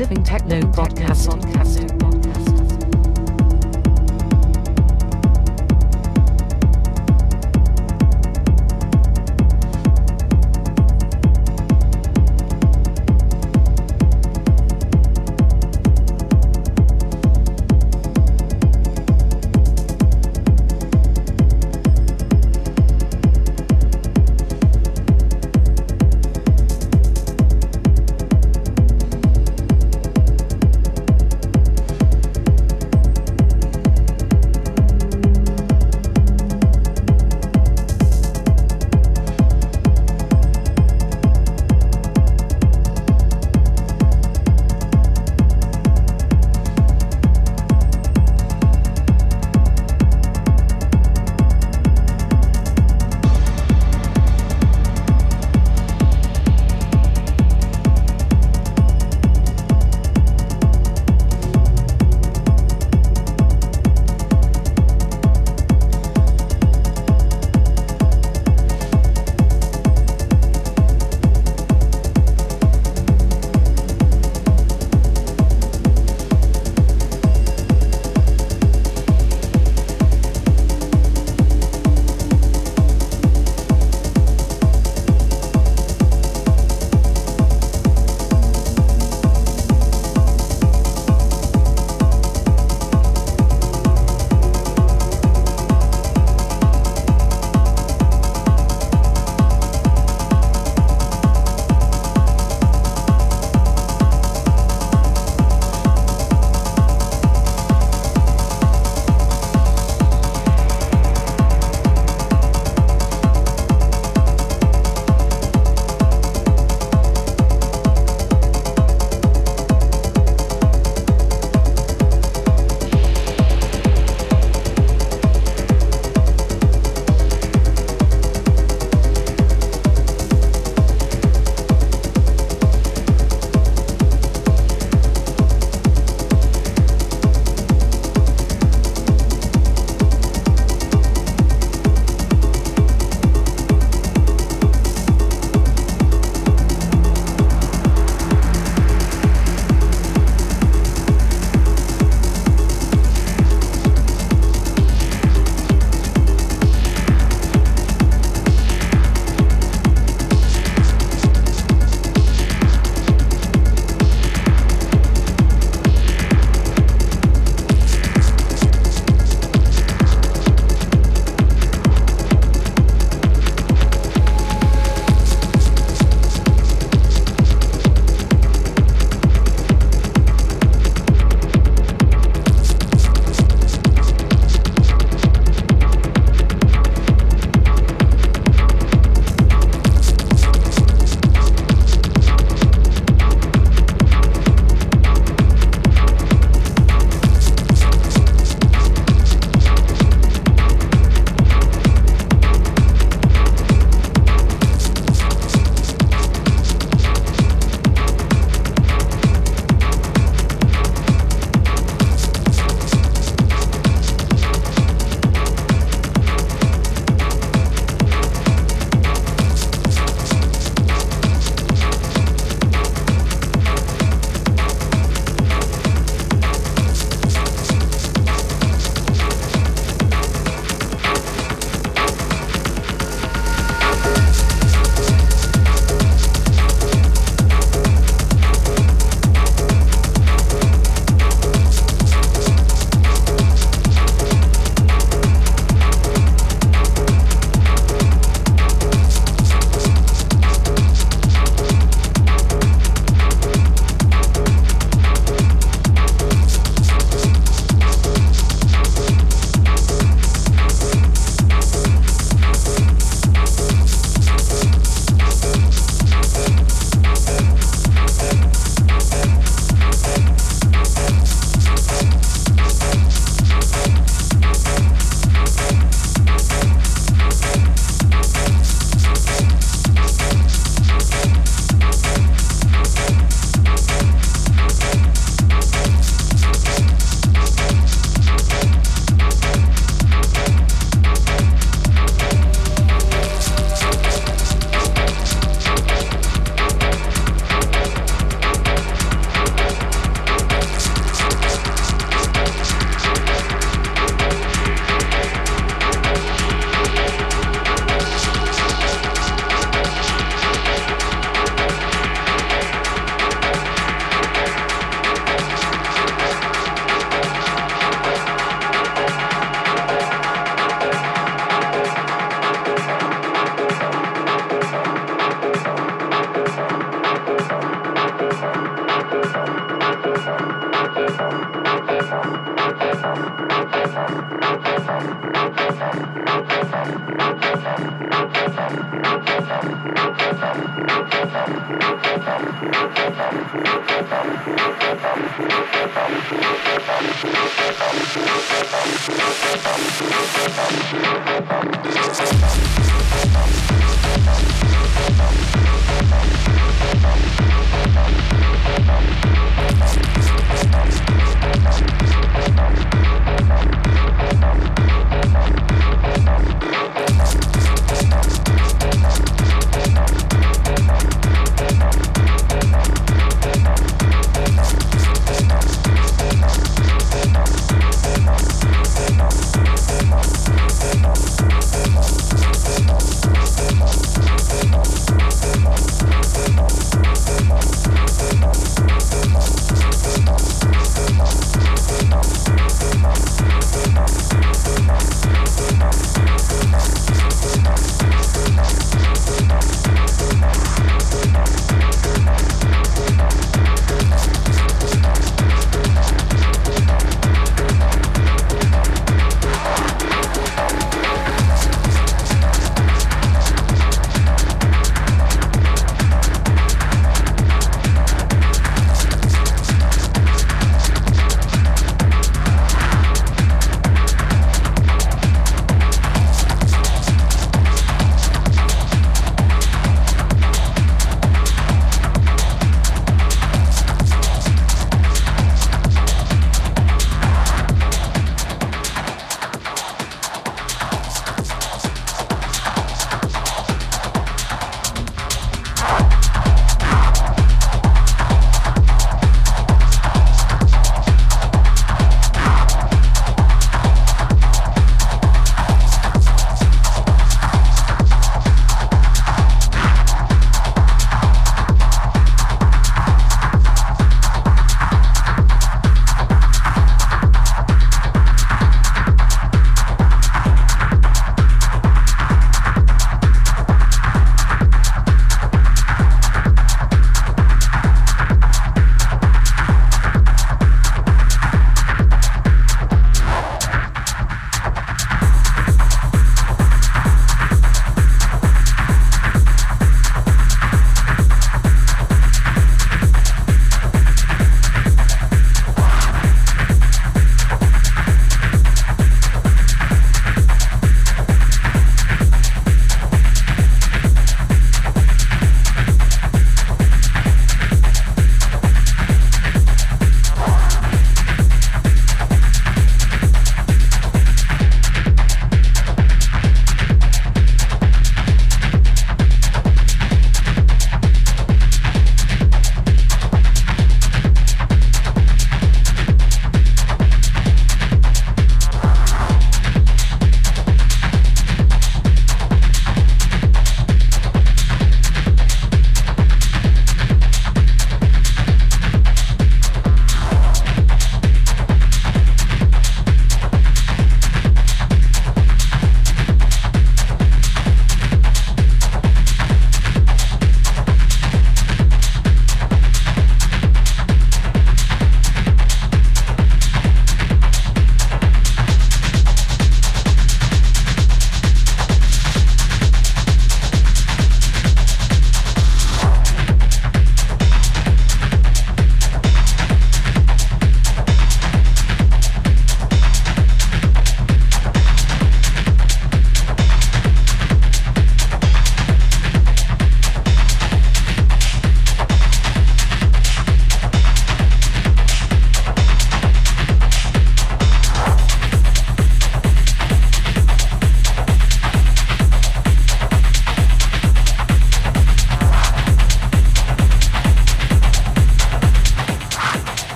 Living Techno Podcast on Cassette.